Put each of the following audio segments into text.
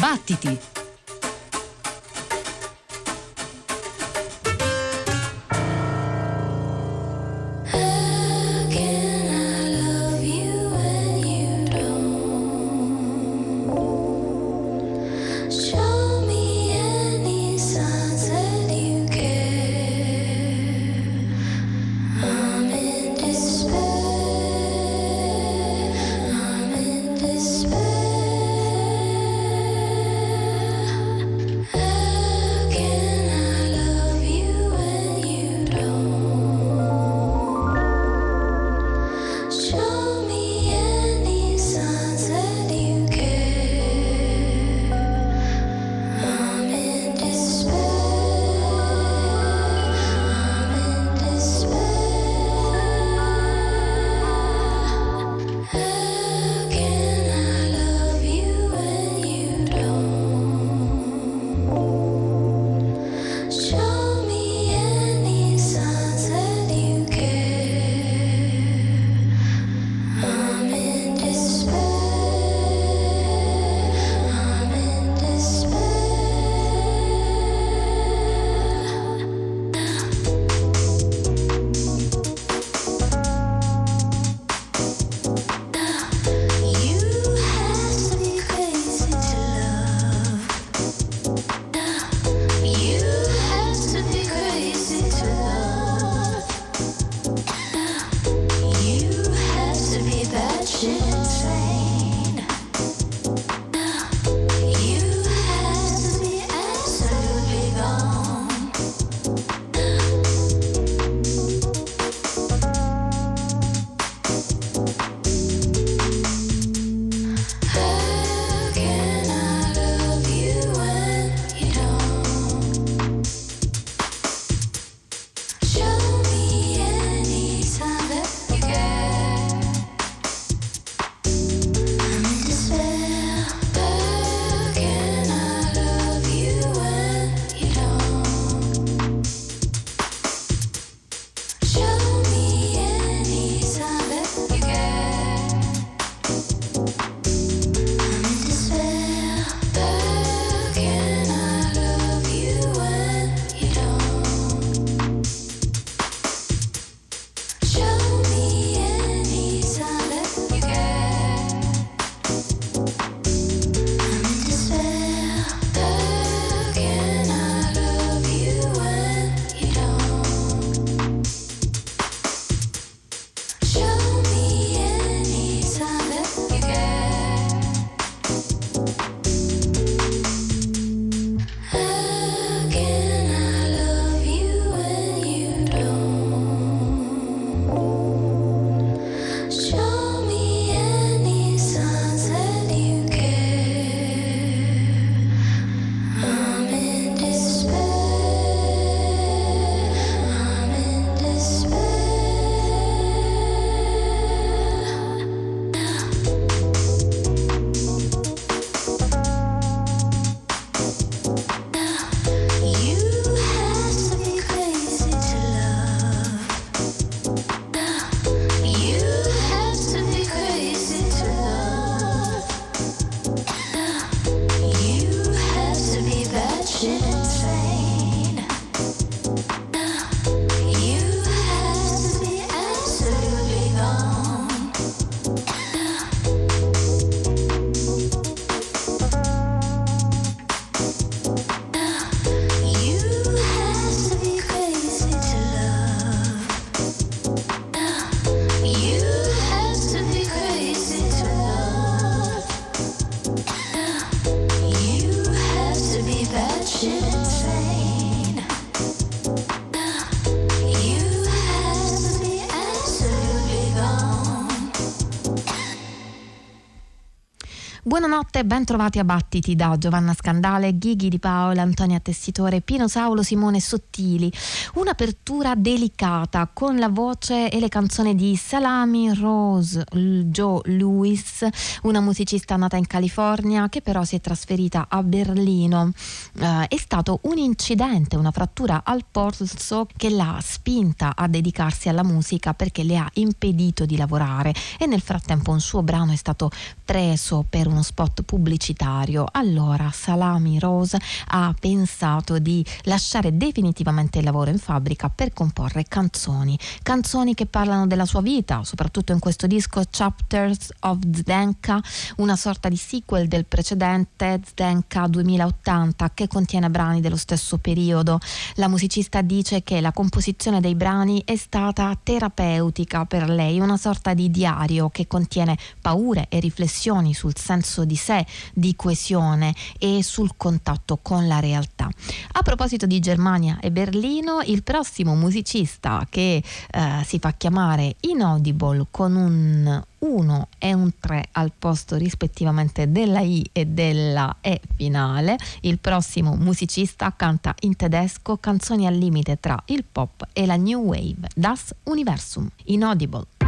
Battiti! e ben trovati a Battiti da Giovanna Scandale, Ghighi Di Paola, Antonia Tessitore, Pino Saulo, Simone Sottili. Un'apertura delicata con la voce e le canzoni di Salami, Rose, Joe Lewis, una musicista nata in California che però si è trasferita a Berlino. Eh, è stato un incidente, una frattura al polso che l'ha spinta a dedicarsi alla musica perché le ha impedito di lavorare e nel frattempo un suo brano è stato preso per uno spot pubblicitario. Allora Salami Rose ha pensato di lasciare definitivamente il lavoro in fabbrica per comporre canzoni, canzoni che parlano della sua vita, soprattutto in questo disco Chapters of Zdenka, una sorta di sequel del precedente Zdenka 2080 che contiene brani dello stesso periodo. La musicista dice che la composizione dei brani è stata terapeutica per lei, una sorta di diario che contiene paure e riflessioni sul senso di sé di coesione e sul contatto con la realtà. A proposito di Germania e Berlino, il prossimo musicista che eh, si fa chiamare Inaudible con un 1 e un 3 al posto rispettivamente della I e della E finale. Il prossimo musicista canta in tedesco canzoni al limite tra il pop e la new wave, Das Universum, Inaudible.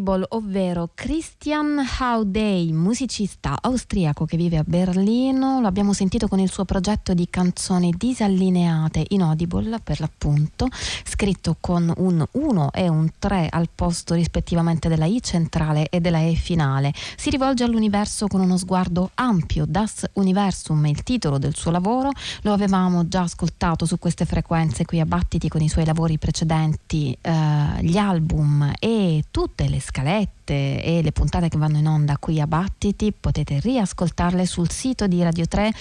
Label, ovvero Christian Howday, musicista austriaco che vive a Berlino. Lo abbiamo sentito con il suo progetto di canzoni disallineate in Audible, per l'appunto, scritto con un 1 e un 3 al posto rispettivamente della I centrale e della E finale. Si rivolge all'universo con uno sguardo ampio, Das Universum è il titolo del suo lavoro. Lo avevamo già ascoltato su queste frequenze qui a Battiti con i suoi lavori precedenti, eh, gli album e tutte le scalette queste e le puntate che vanno in onda qui a Battiti potete riascoltarle sul sito di Radio 3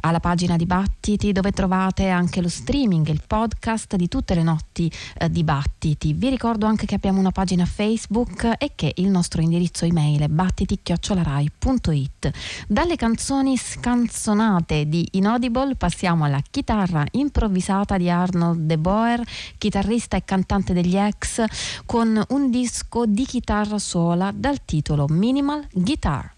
alla pagina di Battiti dove trovate anche lo streaming, il podcast di tutte le notti eh, di Battiti. Vi ricordo anche che abbiamo una pagina Facebook e che il nostro indirizzo email è battiti-rai.it. Dalle canzoni scanzonate di Inaudible passiamo alla chitarra improvvisata di Arnold De Boer, chitarrista e cantante degli ex, con un disco di chitarra sola viola dal titolo Minimal Guitar.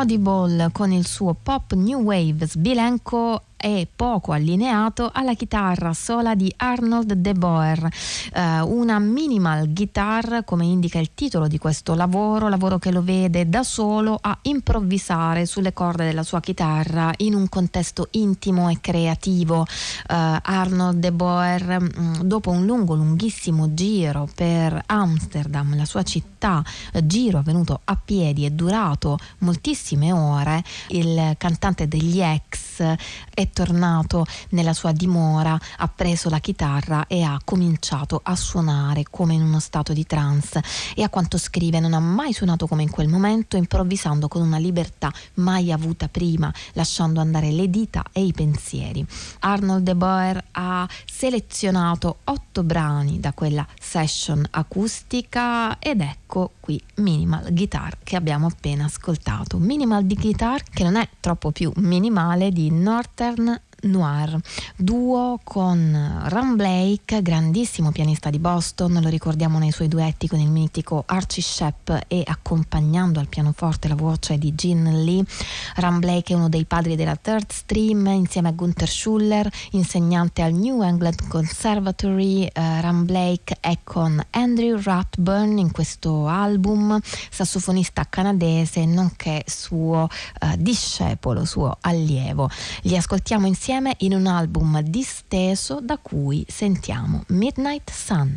Audible con il suo pop new wave sbilenco è poco allineato alla chitarra sola di Arnold De Boer, eh, una minimal guitar come indica il titolo di questo lavoro, lavoro che lo vede da solo a improvvisare sulle corde della sua chitarra in un contesto intimo e creativo. Eh, Arnold De Boer, mm, dopo un lungo, lunghissimo giro per Amsterdam, la sua città, eh, giro avvenuto a piedi e durato moltissime ore, il cantante degli ex è tornato nella sua dimora, ha preso la chitarra e ha cominciato a suonare come in uno stato di trance e a quanto scrive non ha mai suonato come in quel momento, improvvisando con una libertà mai avuta prima, lasciando andare le dita e i pensieri. Arnold De Boer ha selezionato otto brani da quella session acustica ed ecco qui Minimal Guitar che abbiamo appena ascoltato. Minimal di Guitar che non è troppo più minimale di Northern Noir, duo con Ram Blake, grandissimo pianista di Boston, lo ricordiamo nei suoi duetti con il mitico Archie Shepp e accompagnando al pianoforte la voce di Gene Lee. Ram Blake è uno dei padri della Third Stream insieme a Gunther Schuller, insegnante al New England Conservatory. Uh, Ram Blake è con Andrew Rathburn in questo album, sassofonista canadese nonché suo uh, discepolo, suo allievo. Li ascoltiamo insieme insieme in un album disteso da cui sentiamo Midnight Sun.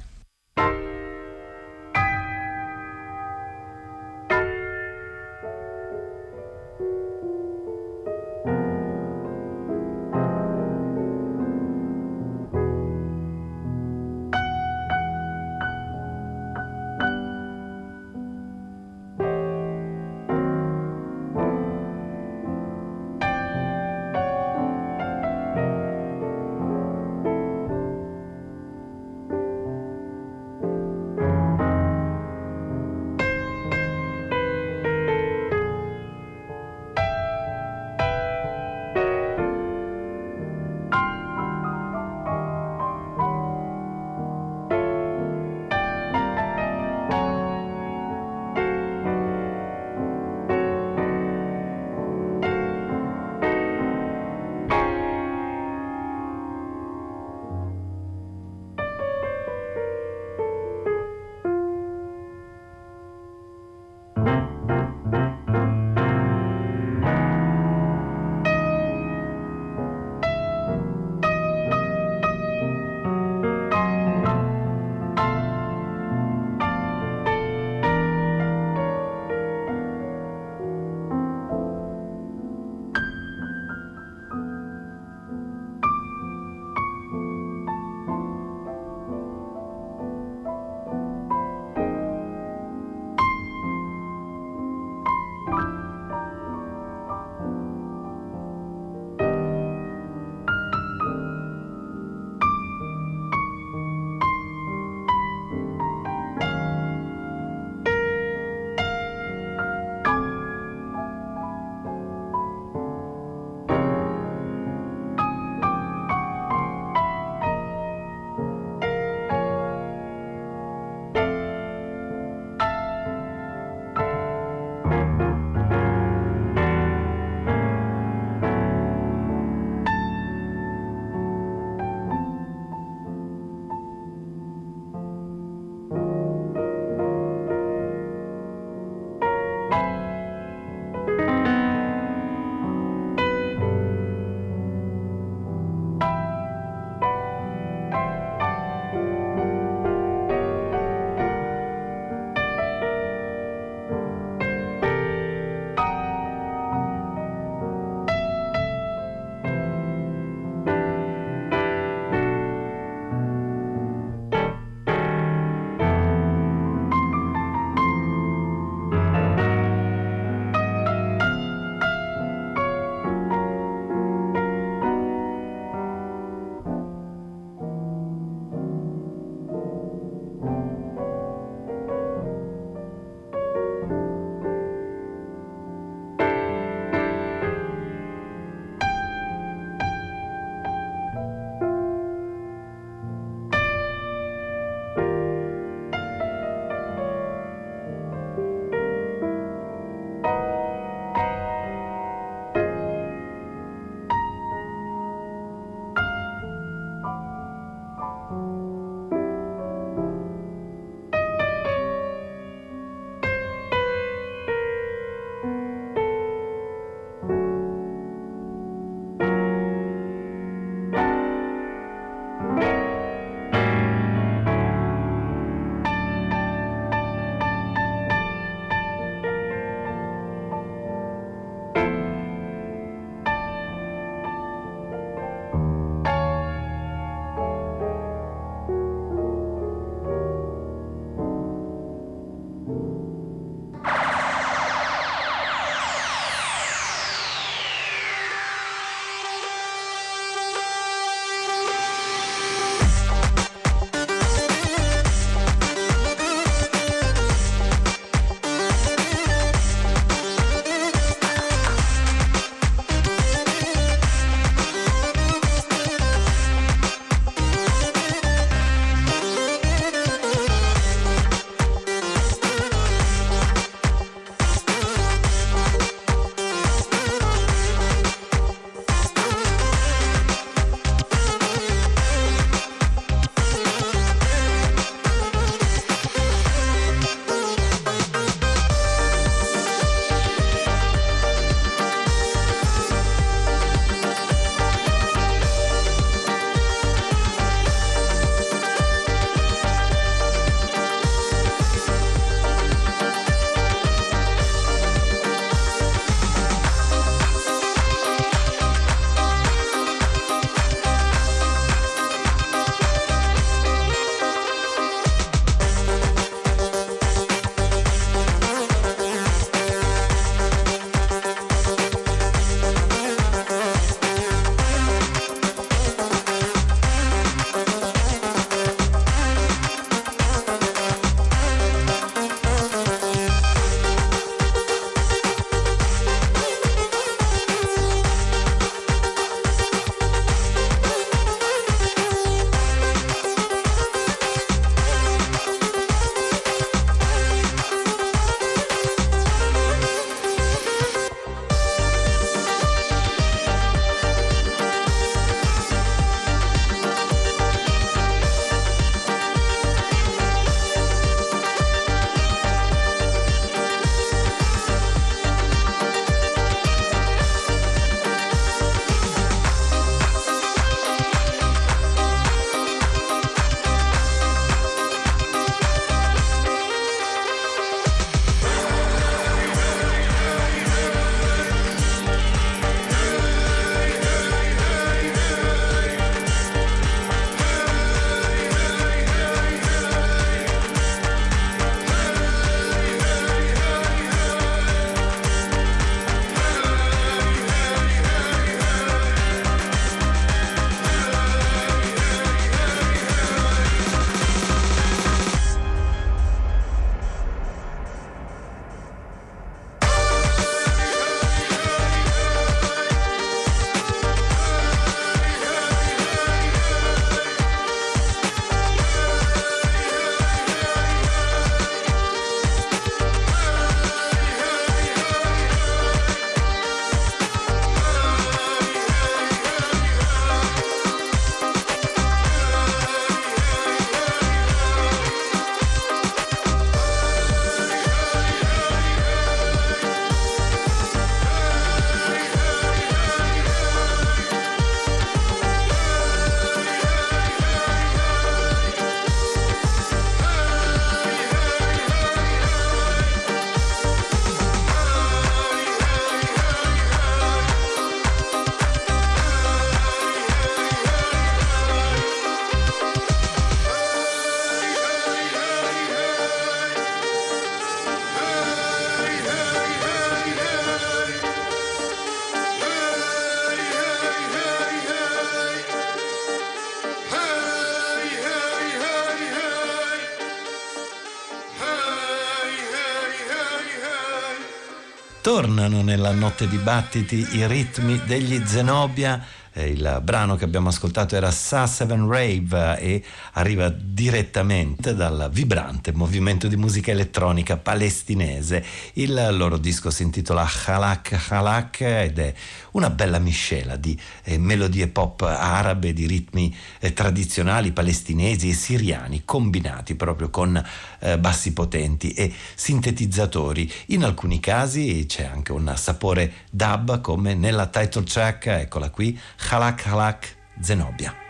Ritornano nella notte di battiti i ritmi degli Zenobia. Eh, il brano che abbiamo ascoltato era Sa 7 Rave e arriva direttamente dal vibrante movimento di musica elettronica palestinese. Il loro disco si intitola Halak Halak ed è una bella miscela di eh, melodie pop arabe, di ritmi eh, tradizionali palestinesi e siriani combinati proprio con eh, bassi potenti e sintetizzatori. In alcuni casi c'è anche un sapore dub come nella title track, eccola qui, Halak Halak Zenobia.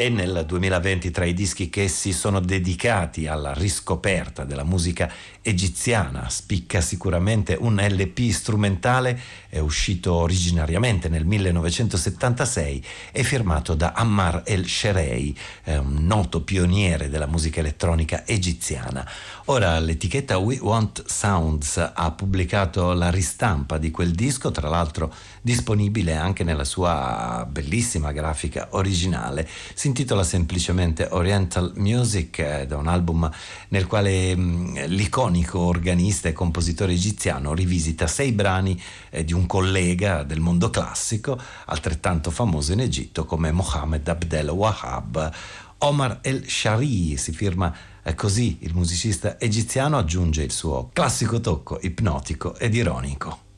E nel 2020 tra i dischi che si sono dedicati alla riscoperta della musica egiziana spicca sicuramente un LP strumentale è uscito originariamente nel 1976 e firmato da Ammar El Sherei, un noto pioniere della musica elettronica egiziana. Ora l'etichetta We Want Sounds ha pubblicato la ristampa di quel disco, tra l'altro disponibile anche nella sua bellissima grafica originale. Si intitola semplicemente Oriental Music è un album nel quale mh, l'iconico organista e compositore egiziano rivisita sei brani eh, di un collega del mondo classico, altrettanto famoso in Egitto come Mohammed Abdel Wahab. Omar El Shari si firma eh, così il musicista egiziano aggiunge il suo classico tocco ipnotico ed ironico.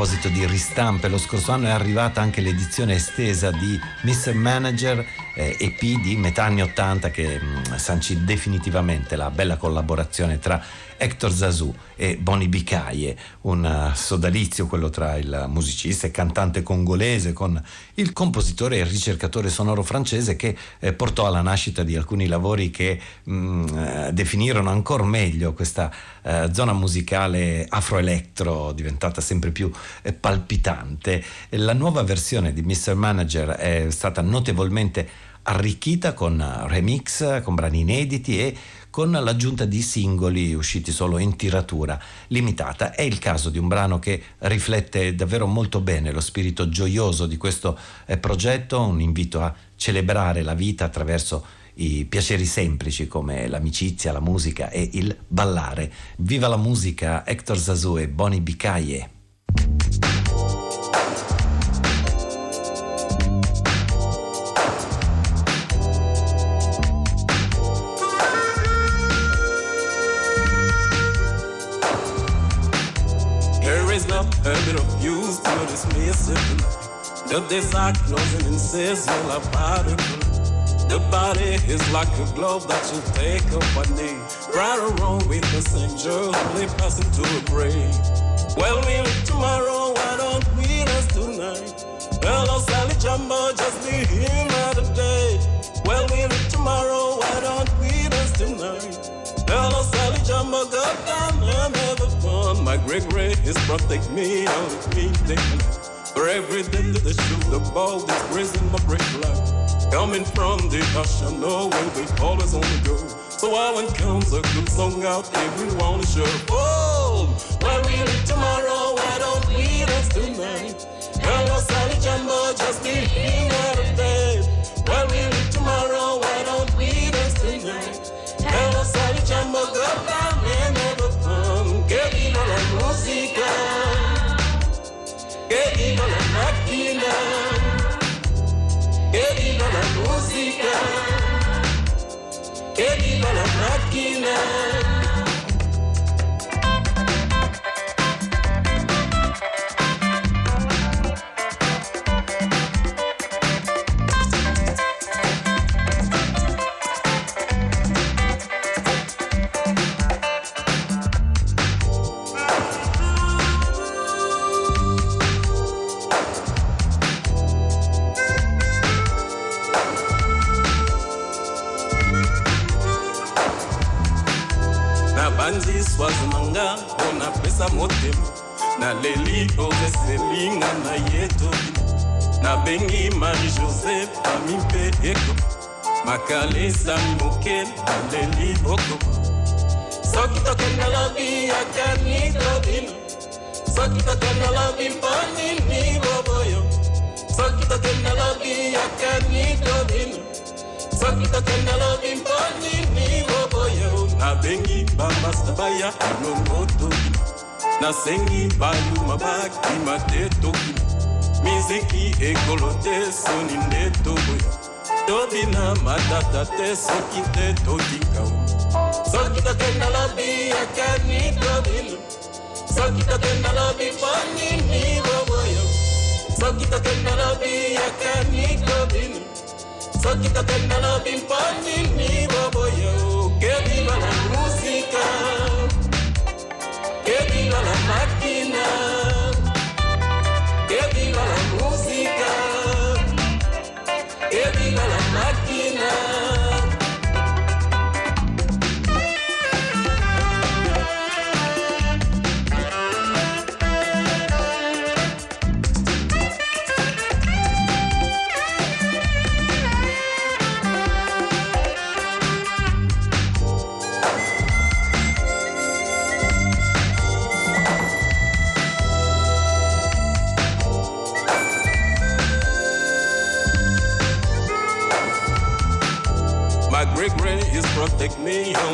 Proposito di ristampe, lo scorso anno è arrivata anche l'edizione estesa di Mr. Manager eh, EP di metà anni 80 che mh, mm, sancì definitivamente la bella collaborazione tra Hector Zazou e Boni Bicaie, un uh, sodalizio quello tra il musicista e cantante congolese con il compositore e ricercatore sonoro francese che eh, portò alla nascita di alcuni lavori che mh, mm, eh, definirono ancora meglio questa eh, zona musicale afroelectro diventata sempre più eh, palpitante. La nuova versione di Mr. Manager è stata notevolmente arricchita con remix, con brani inediti e con l'aggiunta di singoli usciti solo in tiratura limitata. È il caso di un brano che riflette davvero molto bene lo spirito gioioso di questo eh, progetto, un invito a celebrare la vita attraverso i piaceri semplici come l'amicizia, la musica e il ballare. Viva la musica, Hector Zazou e Boni Bicaie. Dismiss. The days are closing and says you'll about it. The body is like a glove that you take off a knee. Right or wrong with the same only passing to a grave. Well, we live tomorrow, why don't we rest tonight? Hello, Sally Jumbo, just be here another day. Well, we live tomorrow, why don't we rest tonight? Hello, Sally Jumbo, go down and have a fun. My great ray is protect me, out of me, for every day that the shoot the ball is raising my break life. Coming from the ocean, no way, we always on the go. So I when comes a good song out, everyone is sure. Oh, why we live tomorrow, why don't we rest tonight? Hello, Sally Jumbo, just be here que viva la máquina. que viva la música, que viva la máquina. nipe eko. Makanisa moke aleli boko. Soki tokende lobi yakani tobino soki tokende lobi mpo nini boboyo. Soki tokende lobi yakani tobino soki tokende lobi mpo nini boboyo. Nabengi bamasta baya alongo tobino nasengi baluma bakima te tokima miziki ekolo te soni nde toboya tobina matata te soki te totikao soki tokenda lobi yakani tobino soki tokenda lobi mponini boboyo soki tokenda lobi yakani tobino soki tokenda lobi mponini boboyo Que viva la música, que viva la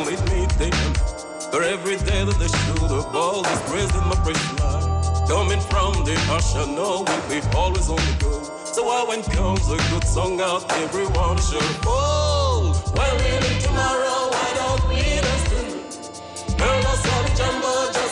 lead me there. For every day that they shoot the ball is raising my line. Coming from the ocean, know we'll be always on the go. So why when comes a good song out, everyone should fall. Well, really tomorrow, why don't we tonight? Girl, I saw the jumbo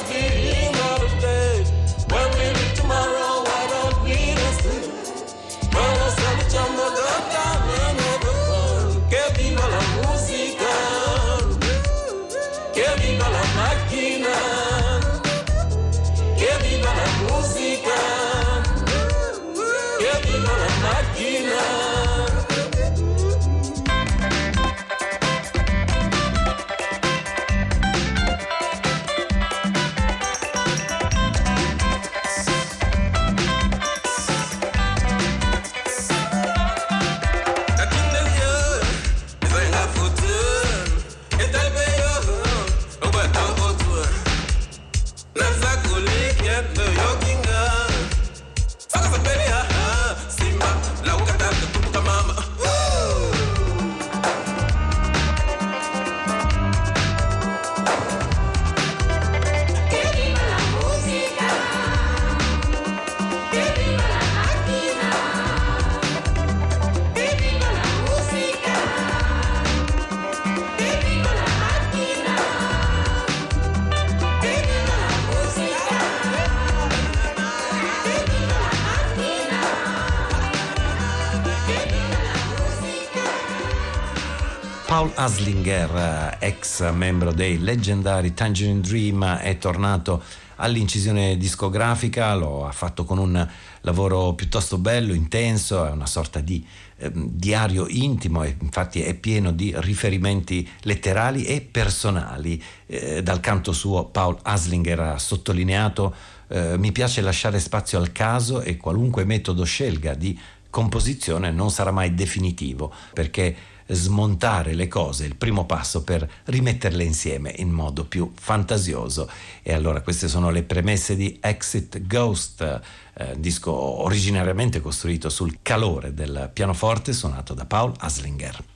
Aslinger, ex membro dei leggendari Tangerine Dream, è tornato all'incisione discografica, lo ha fatto con un lavoro piuttosto bello, intenso, è una sorta di eh, diario intimo e infatti è pieno di riferimenti letterali e personali. Eh, dal canto suo Paul Aslinger ha sottolineato eh, mi piace lasciare spazio al caso e qualunque metodo scelga di composizione non sarà mai definitivo perché smontare le cose, il primo passo per rimetterle insieme in modo più fantasioso. E allora queste sono le premesse di Exit Ghost, eh, disco originariamente costruito sul calore del pianoforte suonato da Paul Aslinger.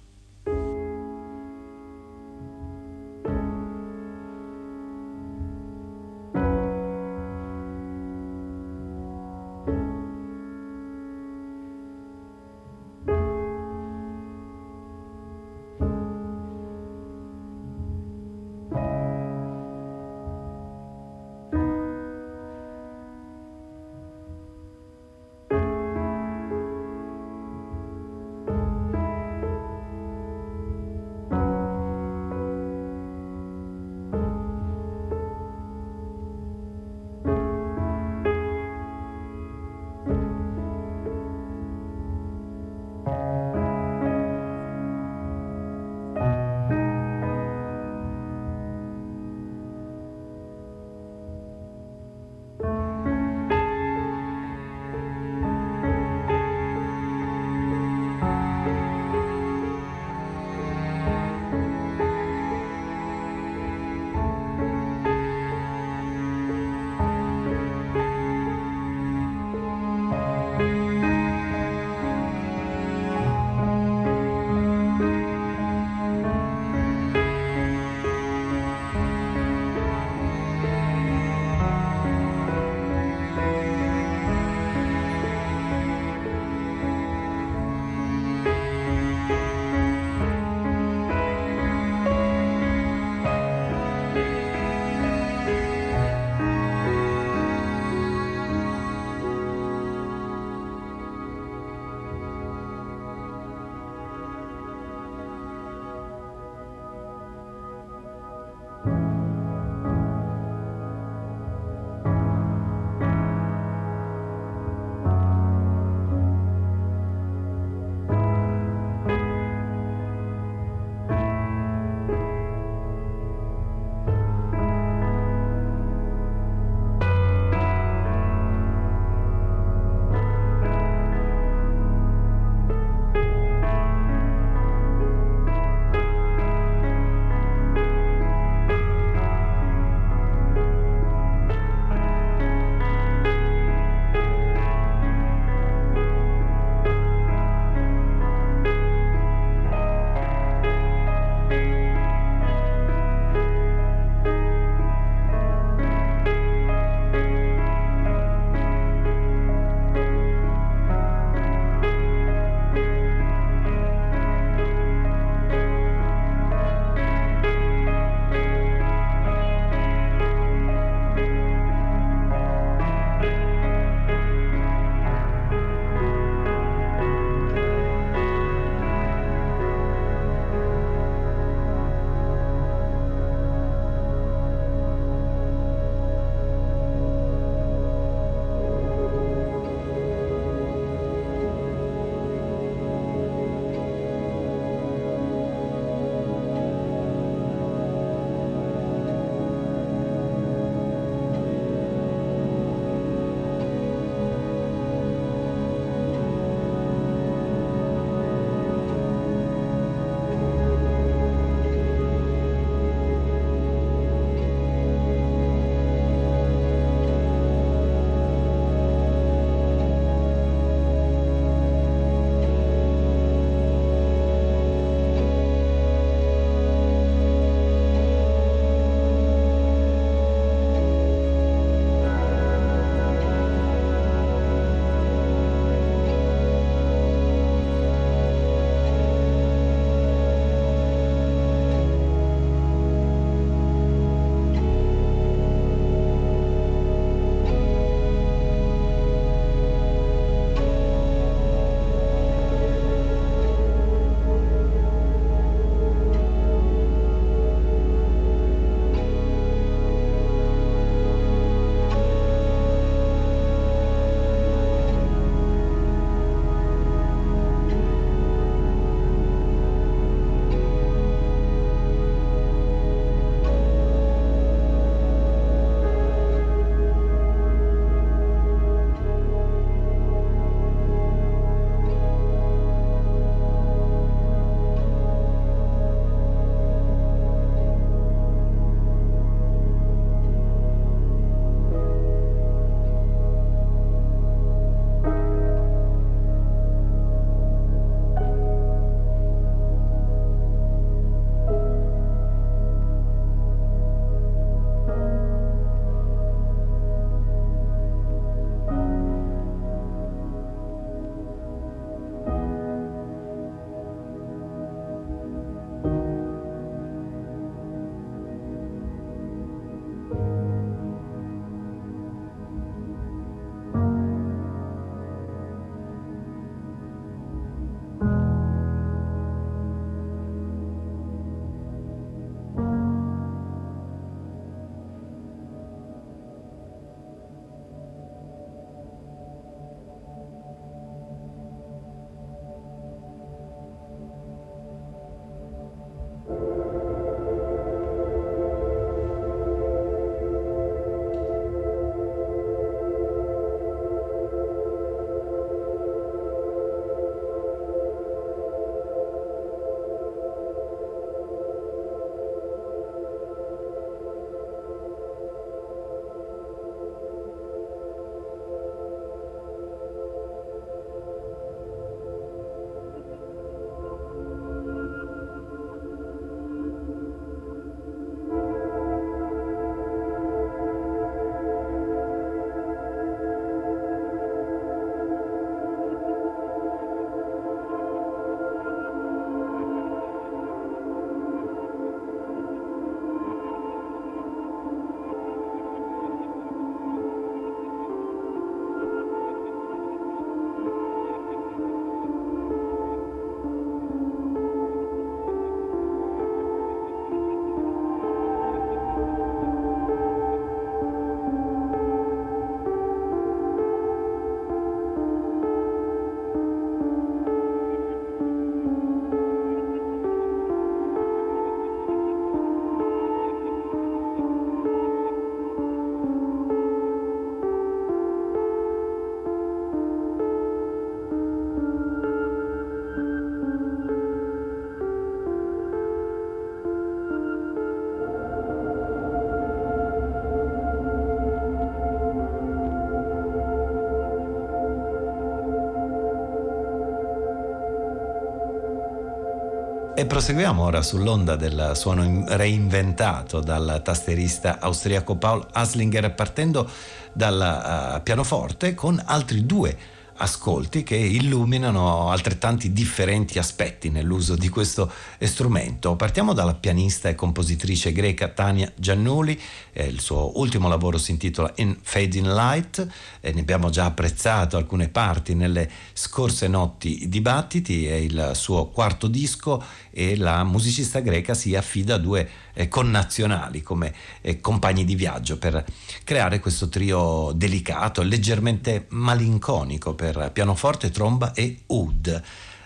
E proseguiamo ora sull'onda del suono reinventato dal tasterista austriaco Paul Aslinger partendo dal uh, pianoforte con altri due ascolti che illuminano altrettanti differenti aspetti nell'uso di questo strumento. Partiamo dalla pianista e compositrice greca Tania Giannuli, eh, il suo ultimo lavoro si intitola In Fading Light, e ne abbiamo già apprezzato alcune parti nelle scorse notti dibattiti, è il suo quarto disco e la musicista greca si affida a due eh, connazionali come eh, compagni di viaggio per creare questo trio delicato, leggermente malinconico per pianoforte, tromba e oud.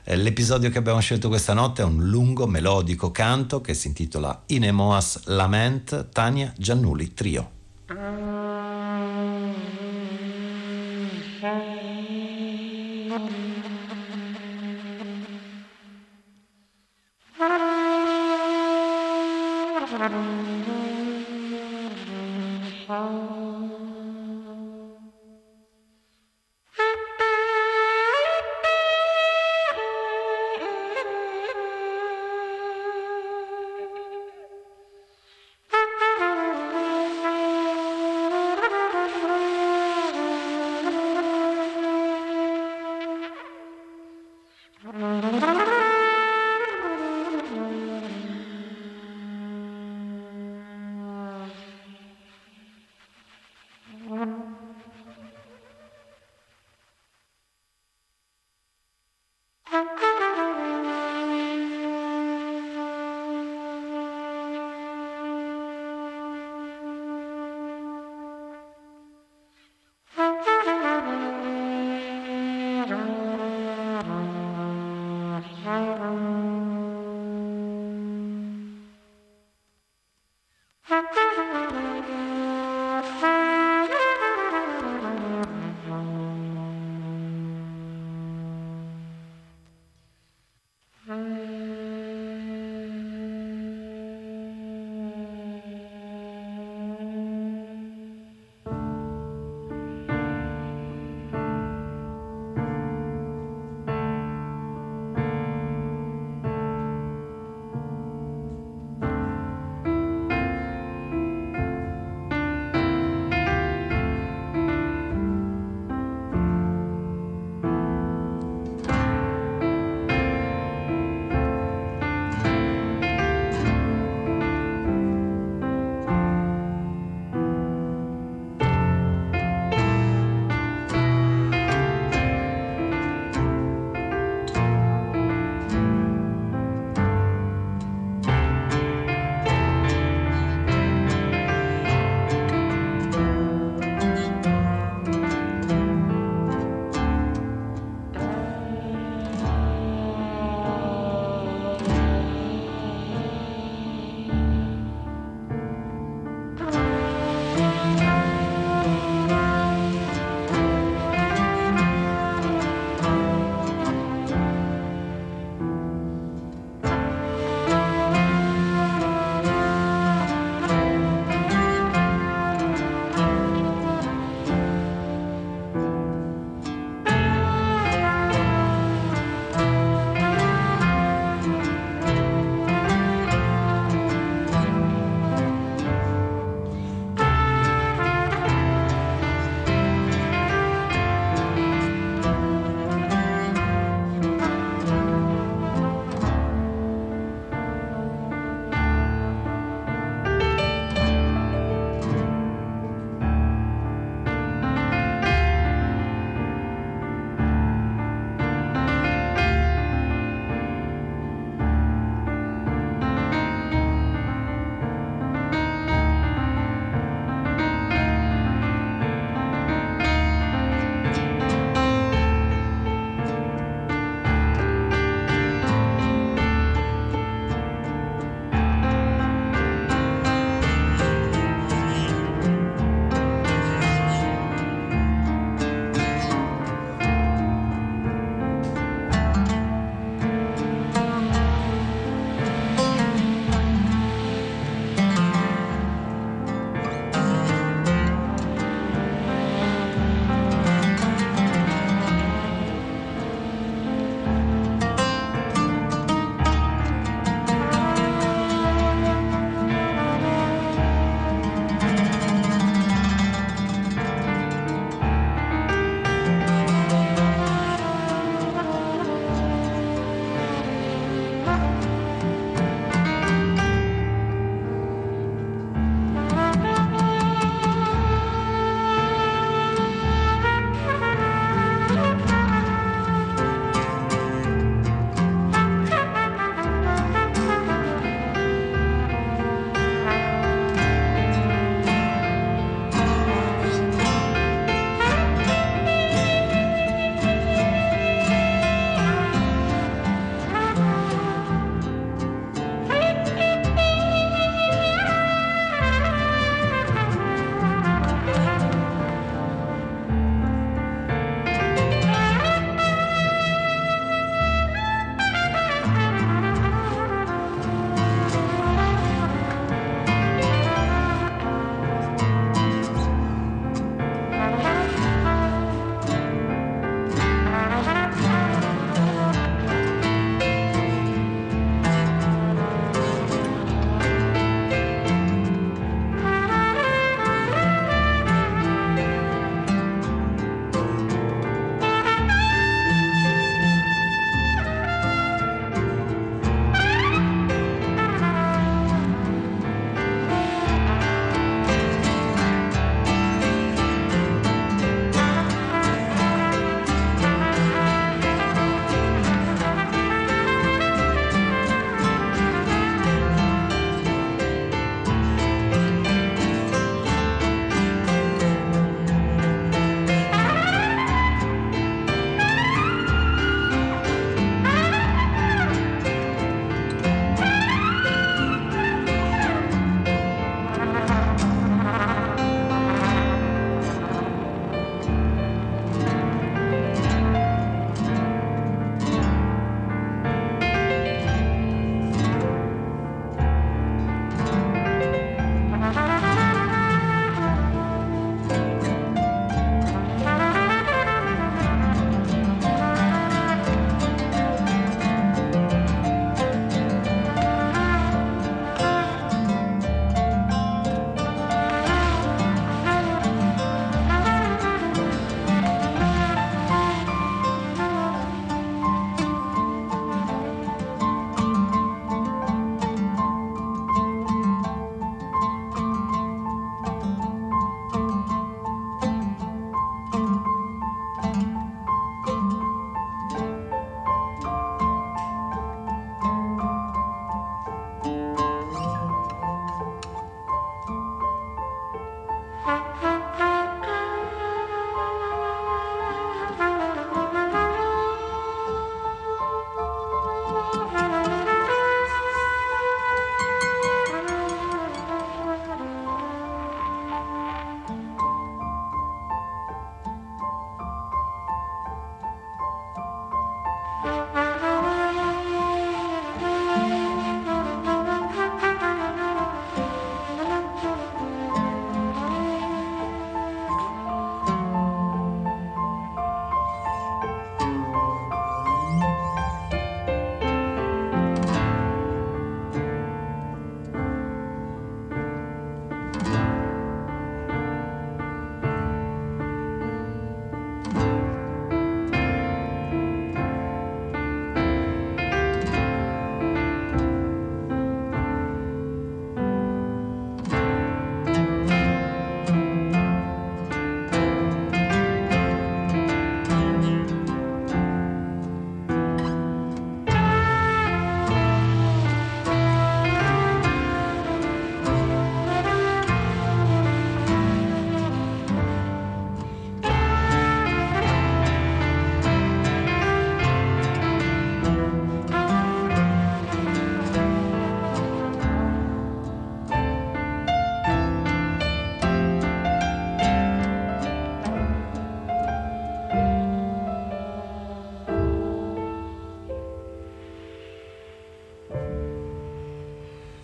Eh, l'episodio che abbiamo scelto questa notte è un lungo melodico canto che si intitola Inemoas Lament Tania Giannuli Trio.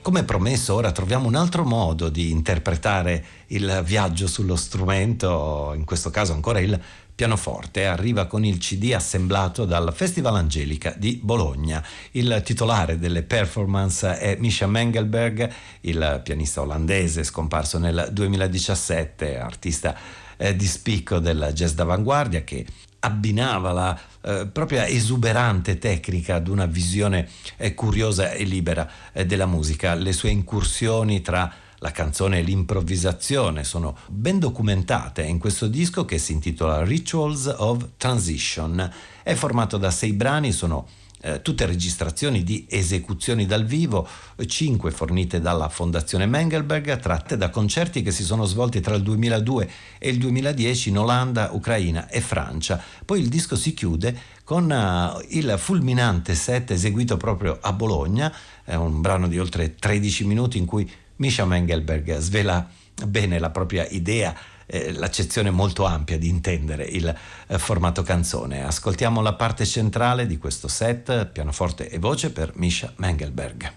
Come promesso, ora troviamo un altro modo di interpretare il viaggio sullo strumento, in questo caso ancora il pianoforte, arriva con il CD assemblato dal Festival Angelica di Bologna. Il titolare delle performance è Misha Mengelberg, il pianista olandese scomparso nel 2017, artista eh, di spicco del jazz d'avanguardia che abbinava la eh, propria esuberante tecnica ad una visione eh, curiosa e libera eh, della musica. Le sue incursioni tra la canzone e l'improvvisazione sono ben documentate in questo disco che si intitola Rituals of Transition. È formato da sei brani, sono eh, tutte registrazioni di esecuzioni dal vivo, cinque fornite dalla Fondazione Mengelberg, tratte da concerti che si sono svolti tra il 2002 e il 2010 in Olanda, Ucraina e Francia. Poi il disco si chiude con uh, il fulminante set eseguito proprio a Bologna, è un brano di oltre 13 minuti in cui Misha Mengelberg svela bene la propria idea, eh, l'accezione molto ampia di intendere il eh, formato canzone. Ascoltiamo la parte centrale di questo set, pianoforte e voce per Misha Mengelberg.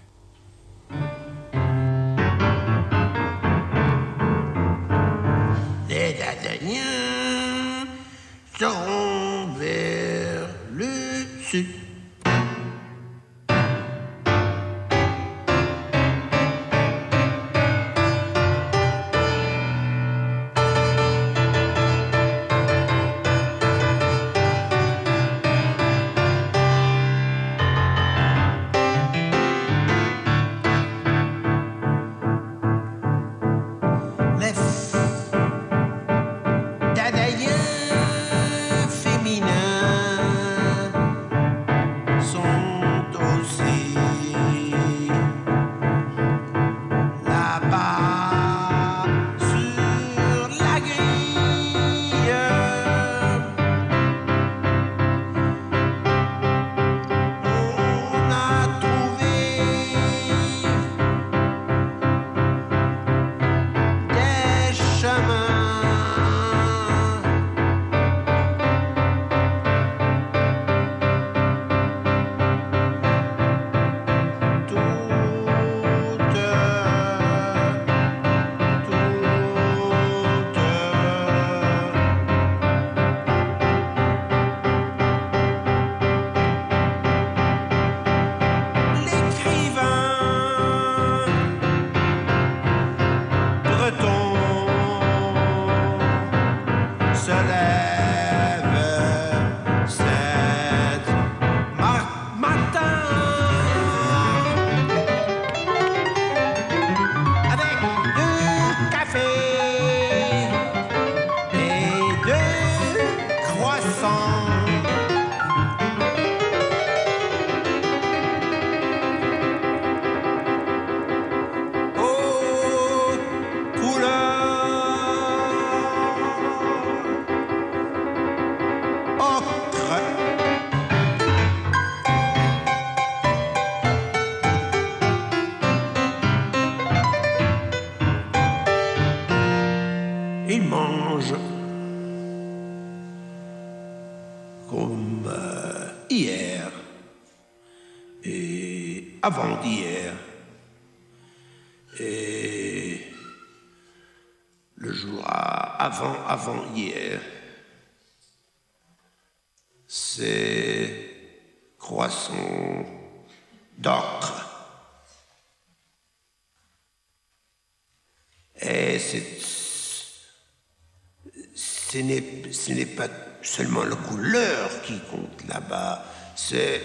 Ce n'est pas seulement la couleur qui compte là-bas, c'est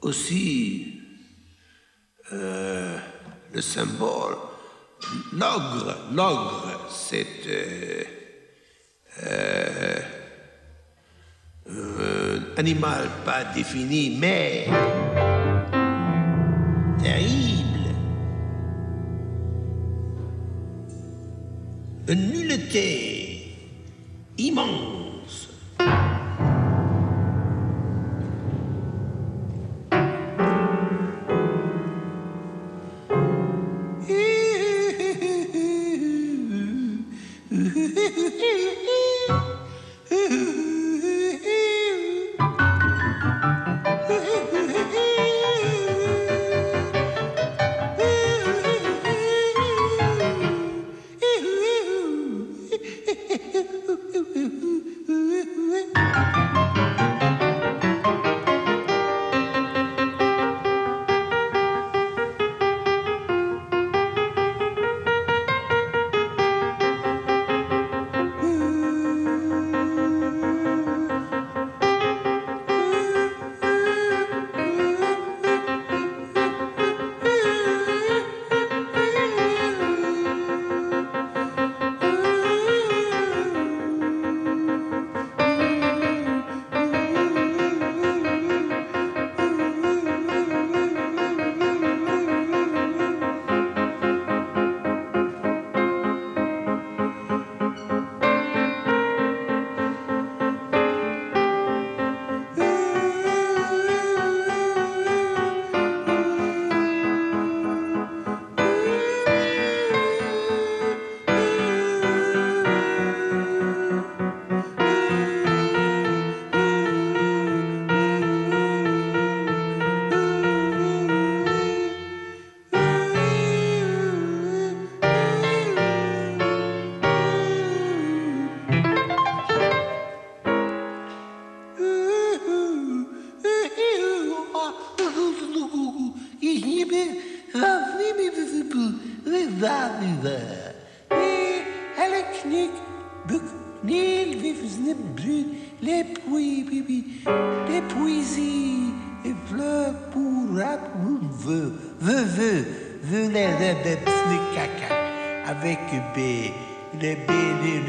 aussi euh, le symbole. L'ogre, l'ogre, c'est euh, euh, un animal pas défini, mais terrible. Une nullité Imam.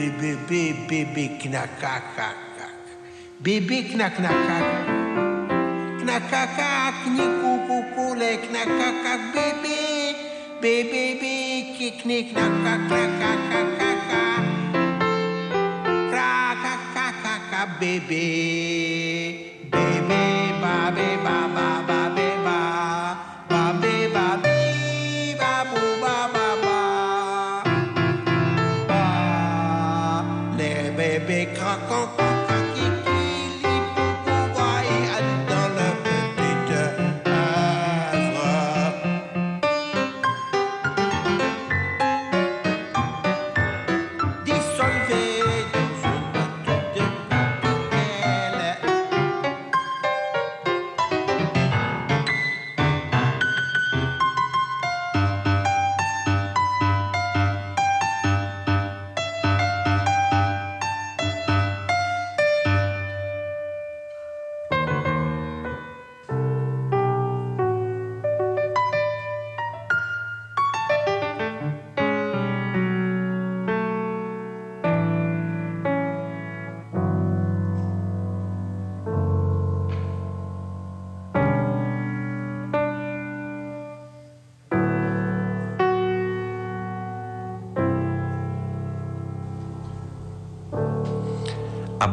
bebe, bebe, knakakakak. Bebe, knaknakak. Knakakak, nikukukule, knakakak, bebe. Bebe, bebe, kniknakakakakakak. Krakakakaka, bebe.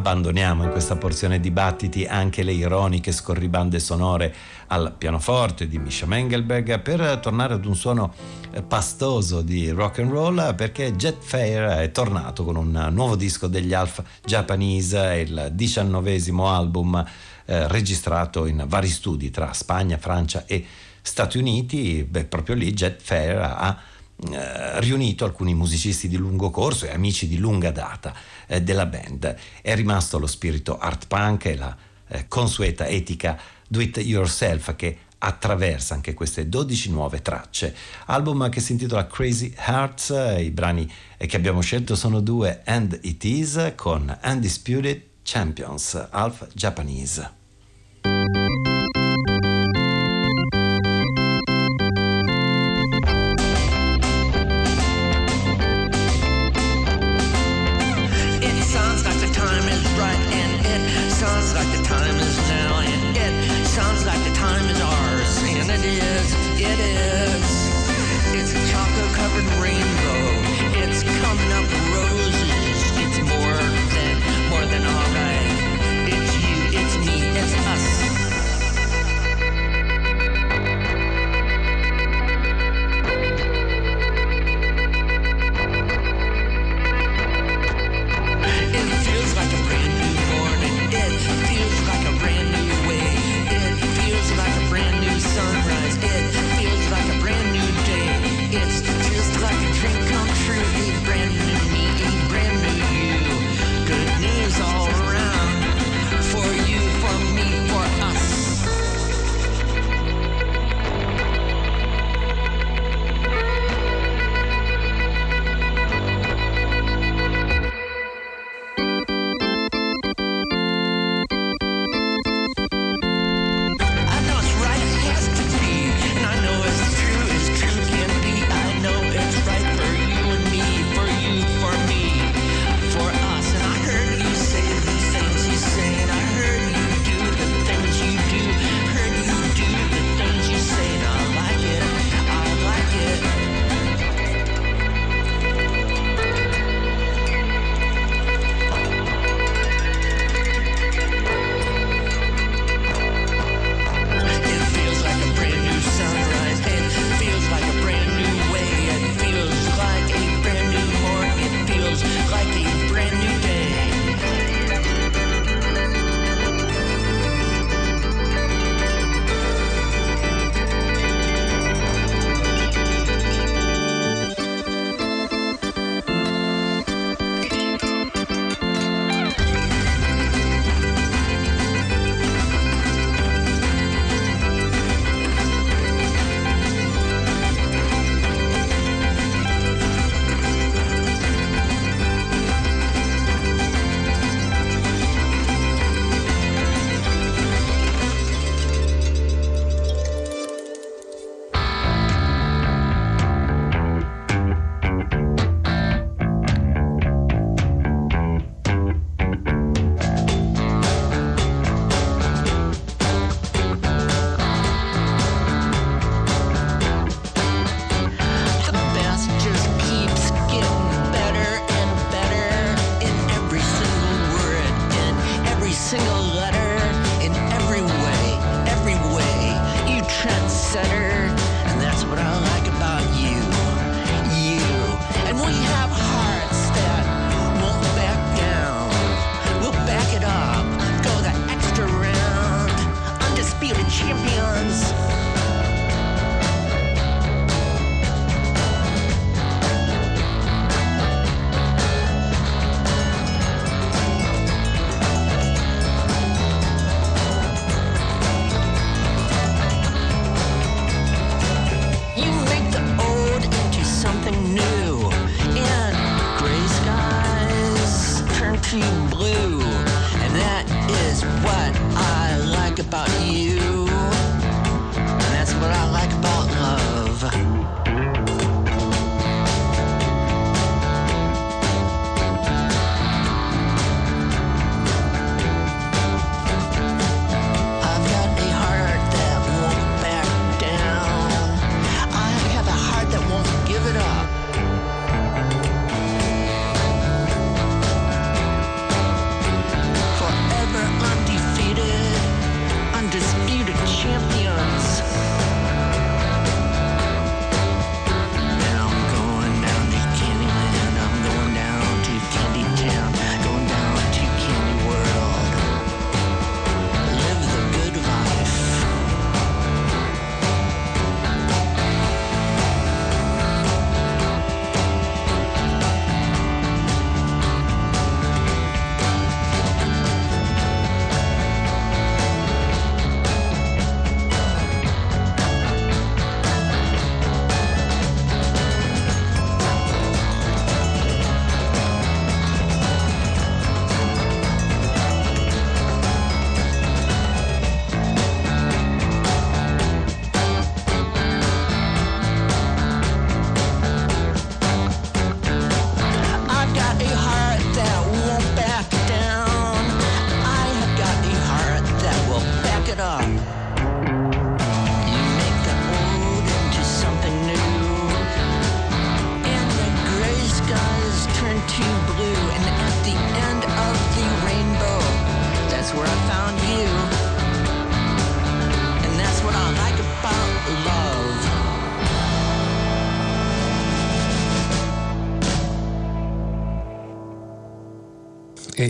Abbandoniamo in questa porzione dibattiti anche le ironiche scorribande sonore al pianoforte di Misha Mengelberg per tornare ad un suono eh, pastoso di rock and roll perché Jet Fair è tornato con un nuovo disco degli Alpha Japanese, il diciannovesimo album eh, registrato in vari studi tra Spagna, Francia e Stati Uniti. Beh, proprio lì Jet Fair ha eh, riunito alcuni musicisti di lungo corso e amici di lunga data eh, della band. È rimasto lo spirito art punk e la eh, consueta etica do it yourself che attraversa anche queste 12 nuove tracce. Album che si intitola Crazy Hearts, i brani che abbiamo scelto sono due And It Is con Undisputed Champions, Half Japanese.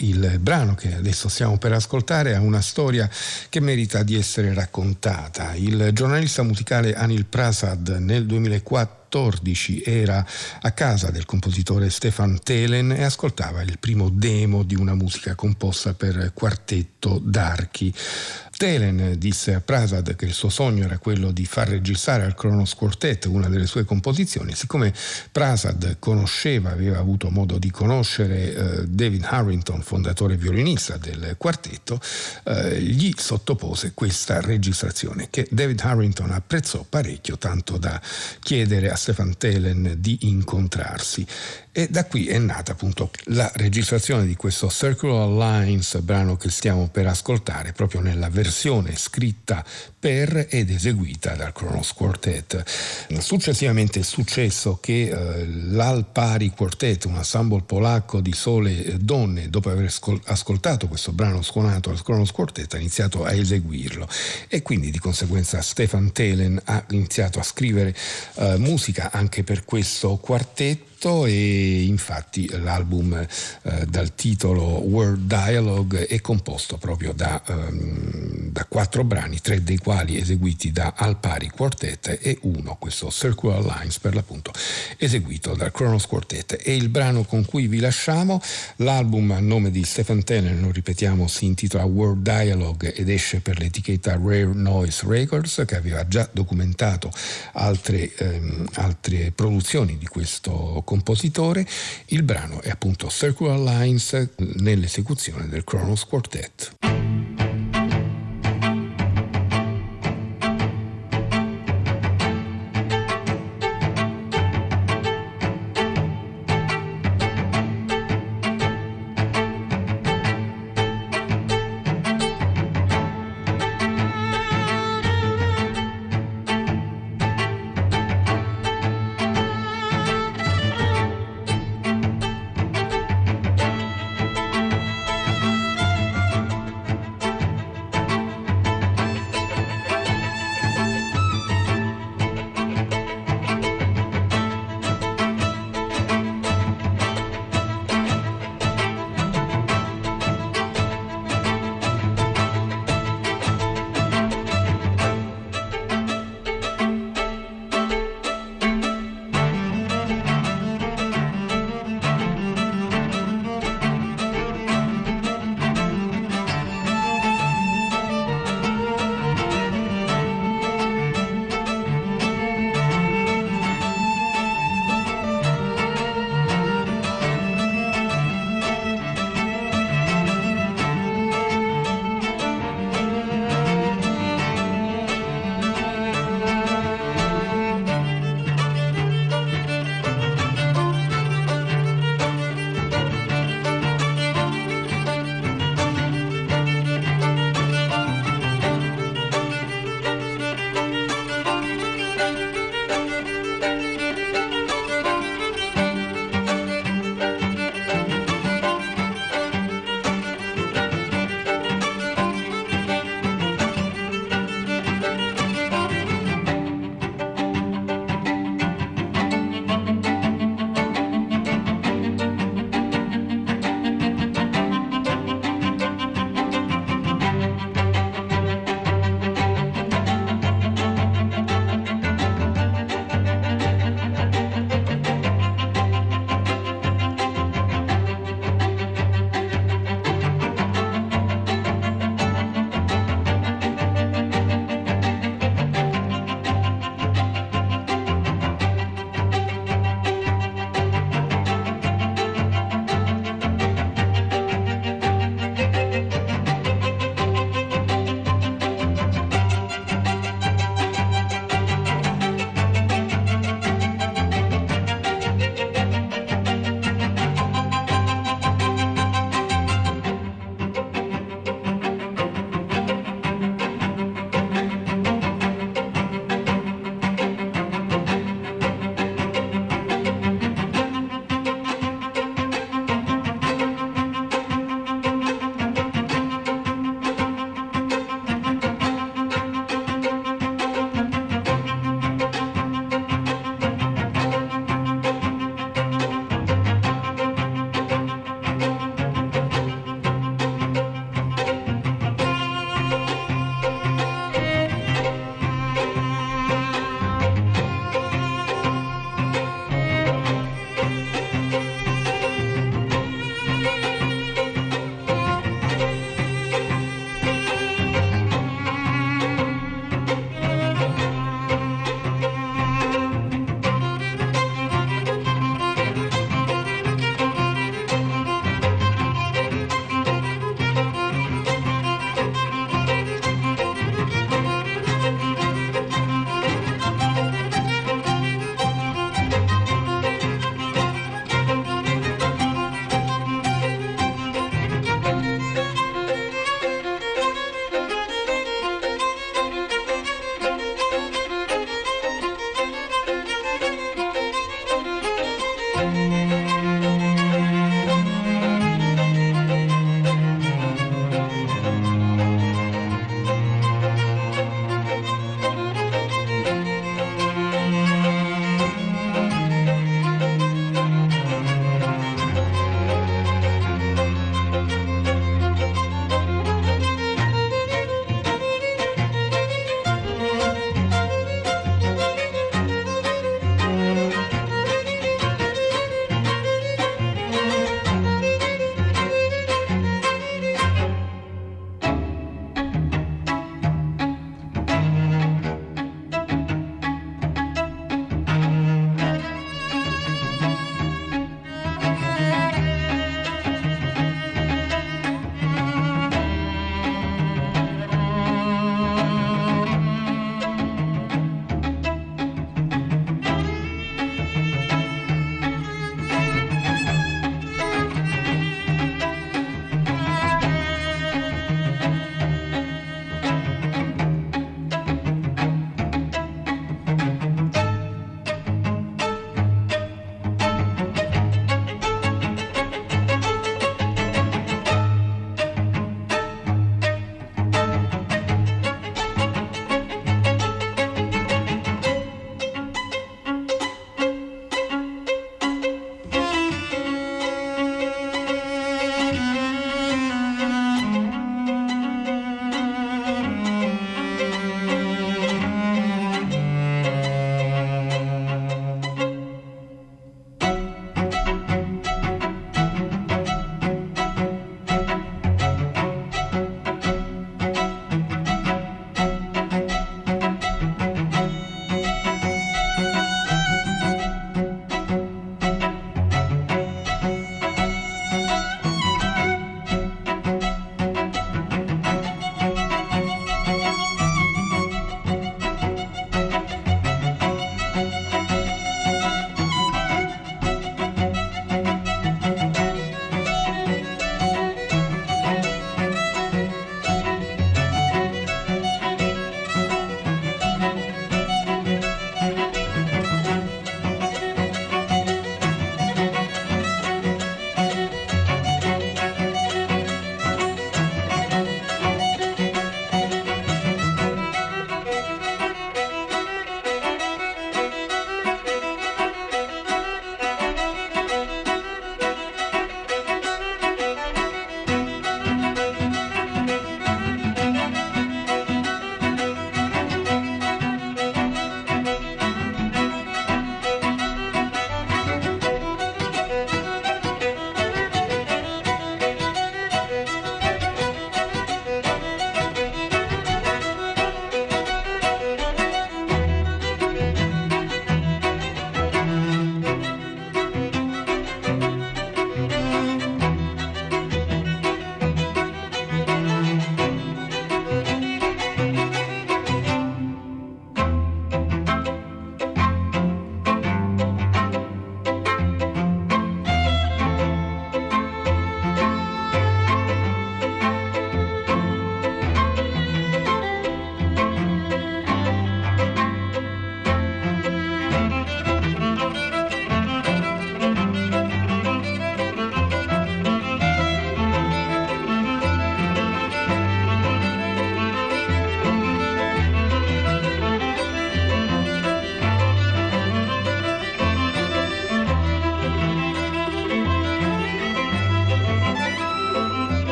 Il brano che adesso stiamo per ascoltare ha una storia che merita di essere raccontata. Il giornalista musicale Anil Prasad nel 2004 era a casa del compositore Stefan Telen e ascoltava il primo demo di una musica composta per quartetto d'archi. Telen disse a Prasad che il suo sogno era quello di far registrare al Kronos Quartet una delle sue composizioni. Siccome Prasad conosceva, aveva avuto modo di conoscere eh, David Harrington, fondatore violinista del quartetto, eh, gli sottopose questa registrazione che David Harrington apprezzò parecchio, tanto da chiedere a Stefan Telen di incontrarsi. E da qui è nata appunto la registrazione di questo Circular Lines, brano che stiamo per ascoltare, proprio nella versione scritta per ed eseguita dal Kronos Quartet. Successivamente è successo che eh, l'Alpari Quartet, un ensemble polacco di sole donne, dopo aver scol- ascoltato questo brano suonato al Kronos Quartet, ha iniziato a eseguirlo e quindi di conseguenza Stefan Telen ha iniziato a scrivere eh, musica anche per questo quartetto e infatti l'album eh, dal titolo Word Dialogue è composto proprio da, um, da, quattro brani, tre dei quali eseguiti da Alpari Quartet e uno, questo Circular Lines per l'appunto, eseguito dal Kronos Quartet. E il brano con cui vi lasciamo, l'album a nome di Stephen Tenen, lo ripetiamo, si intitola Word Dialogue ed esce per l'etichetta Rare Noise Records che aveva già documentato altre, ehm, altre produzioni di questo compositore. Il brano è appunto Circular Lines nell'esecuzione del Kronos Quartet.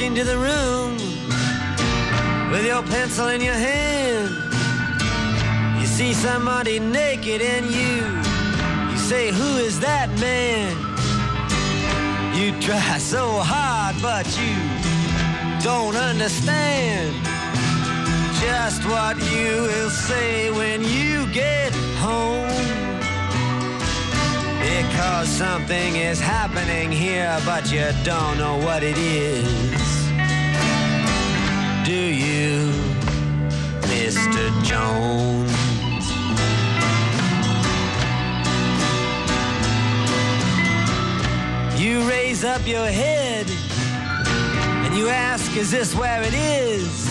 Into the room with your pencil in your hand. You see somebody naked and you, you say, Who is that man? You try so hard, but you don't understand just what you will say when you get home. Because something is happening here, but you don't know what it is. Do you, Mr. Jones? You raise up your head and you ask, Is this where it is?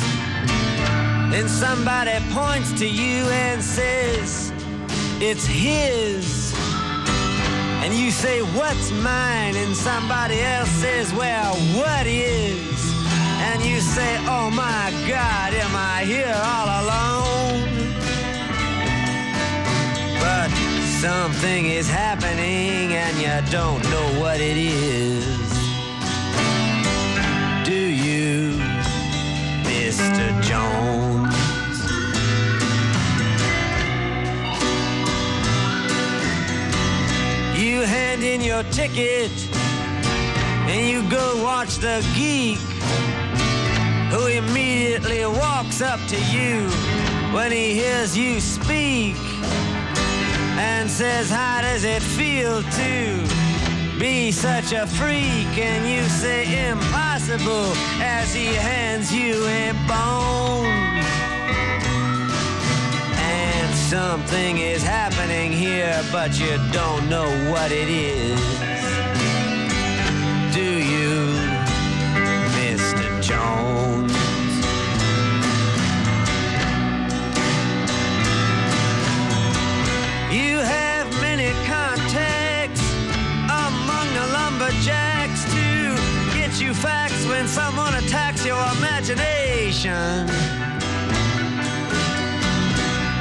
Then somebody points to you and says, It's his. And you say, What's mine? And somebody else says, Well, what is? And you say, Oh my God, am I here all alone? But something is happening and you don't know what it is. Do you, Mr. Jones? You hand in your ticket and you go watch the geek who immediately walks up to you when he hears you speak and says, How does it feel to be such a freak? And you say, Impossible, as he hands you a bone. And something is happening here, but you don't know what it is. Do you,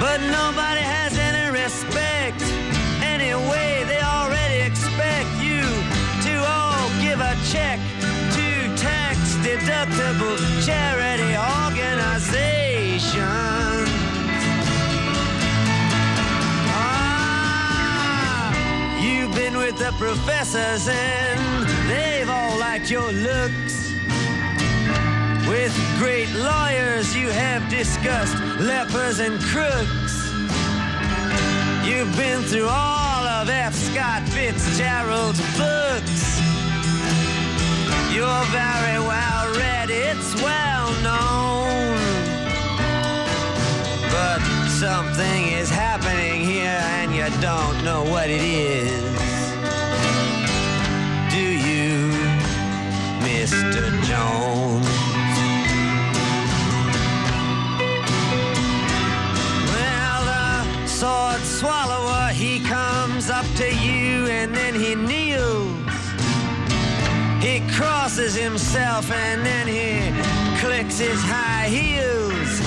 But nobody has any respect. Tax deductible charity organizations. Ah, You've been with the professors and they've all liked your looks. With great lawyers, you have discussed lepers and crooks. You've been through all of F. Scott Fitzgerald's books. You're very well read, it's well known. But something is happening here and you don't know what it is. Do you, Mr. Jones? Well, the sword swallower, he comes up to you and then he kneels. Crosses himself and then he clicks his high heels.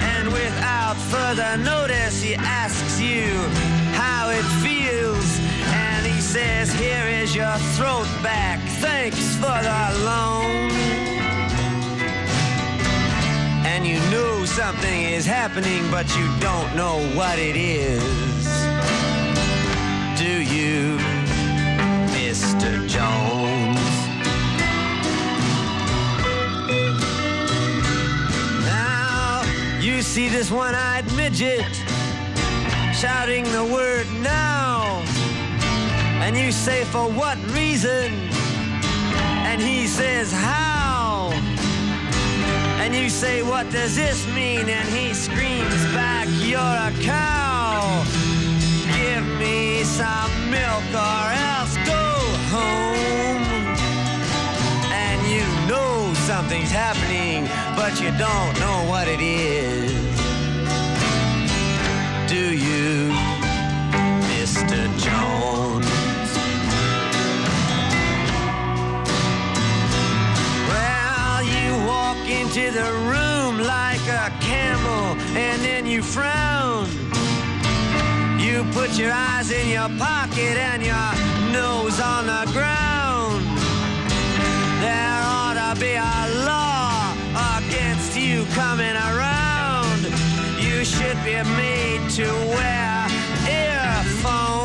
And without further notice, he asks you how it feels. And he says, Here is your throat back. Thanks for the loan. And you know something is happening, but you don't know what it is. Do you, Mr. Jones? See this one eyed midget shouting the word now. And you say, For what reason? And he says, How? And you say, What does this mean? And he screams back, You're a cow. Give me some milk or else go home. Something's happening, but you don't know what it is. Do you, Mr. Jones? Well, you walk into the room like a camel and then you frown. You put your eyes in your pocket and your nose on the ground. There be a law against you coming around. You should be made to wear earphones.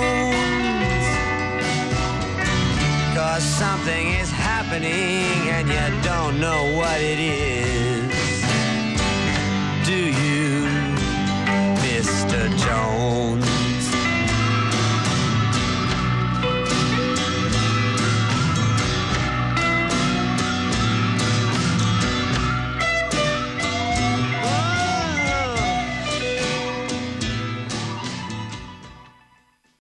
Cause something is happening and you don't know what it is. Do you, Mr. Jones?